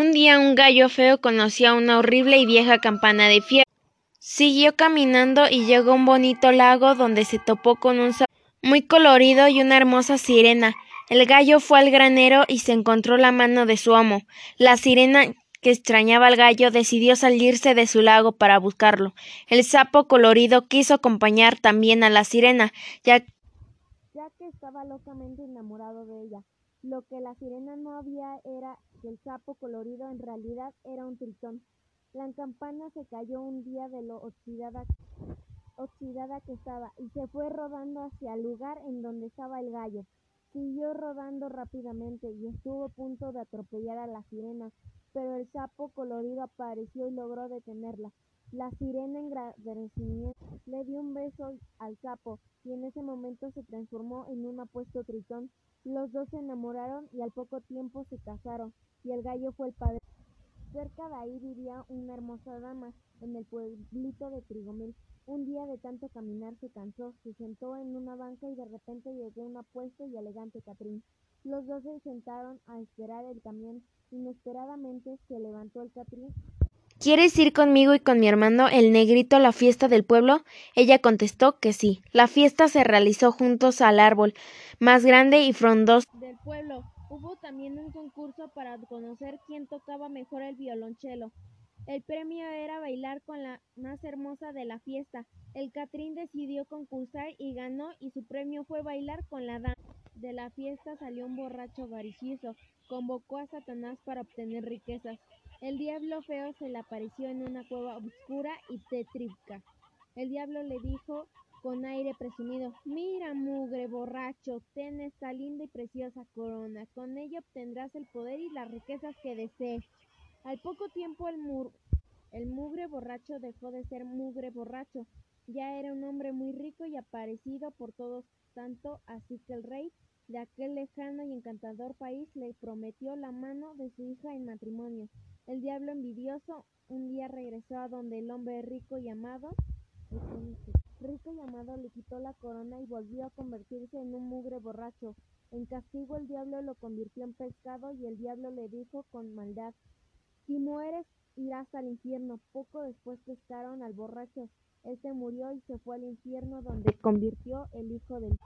Un día un gallo feo conoció a una horrible y vieja campana de fierro. Siguió caminando y llegó a un bonito lago donde se topó con un sapo muy colorido y una hermosa sirena. El gallo fue al granero y se encontró la mano de su amo. La sirena, que extrañaba al gallo, decidió salirse de su lago para buscarlo. El sapo colorido quiso acompañar también a la sirena, ya, ya que estaba locamente enamorado de ella. Lo que la sirena no había era que el sapo colorido en realidad era un tritón. La campana se cayó un día de lo oxidada, oxidada que estaba y se fue rodando hacia el lugar en donde estaba el gallo. Siguió rodando rápidamente y estuvo a punto de atropellar a la sirena, pero el sapo colorido apareció y logró detenerla. La sirena en agradecimiento le dio un beso al sapo y en ese momento se transformó en un apuesto tritón. Los dos se enamoraron y al poco tiempo se casaron, y el gallo fue el padre. Cerca de ahí vivía una hermosa dama, en el pueblito de Trigomil. Un día de tanto caminar se cansó, se sentó en una banca y de repente llegó un apuesto y elegante Catrín. Los dos se sentaron a esperar el camión. Inesperadamente se levantó el Catrín. ¿Quieres ir conmigo y con mi hermano el negrito a la fiesta del pueblo? Ella contestó que sí. La fiesta se realizó juntos al árbol más grande y frondoso del pueblo. Hubo también un concurso para conocer quién tocaba mejor el violonchelo. El premio era bailar con la más hermosa de la fiesta. El Catrín decidió concursar y ganó y su premio fue bailar con la dama. De la fiesta salió un borracho avaricioso. Convocó a Satanás para obtener riquezas. El diablo feo se le apareció en una cueva oscura y tétrica. El diablo le dijo con aire presumido, Mira, mugre borracho, ten esta linda y preciosa corona. Con ella obtendrás el poder y las riquezas que desees. Al poco tiempo el, el mugre borracho dejó de ser mugre borracho. Ya era un hombre muy rico y aparecido por todos, tanto así que el rey de aquel lejano y encantador país le prometió la mano de su hija en matrimonio. El diablo envidioso un día regresó a donde el hombre rico y amado rico y amado le quitó la corona y volvió a convertirse en un mugre borracho. En castigo el diablo lo convirtió en pescado y el diablo le dijo con maldad Si mueres irás al infierno. Poco después pescaron al borracho. Este murió y se fue al infierno donde convirtió el hijo del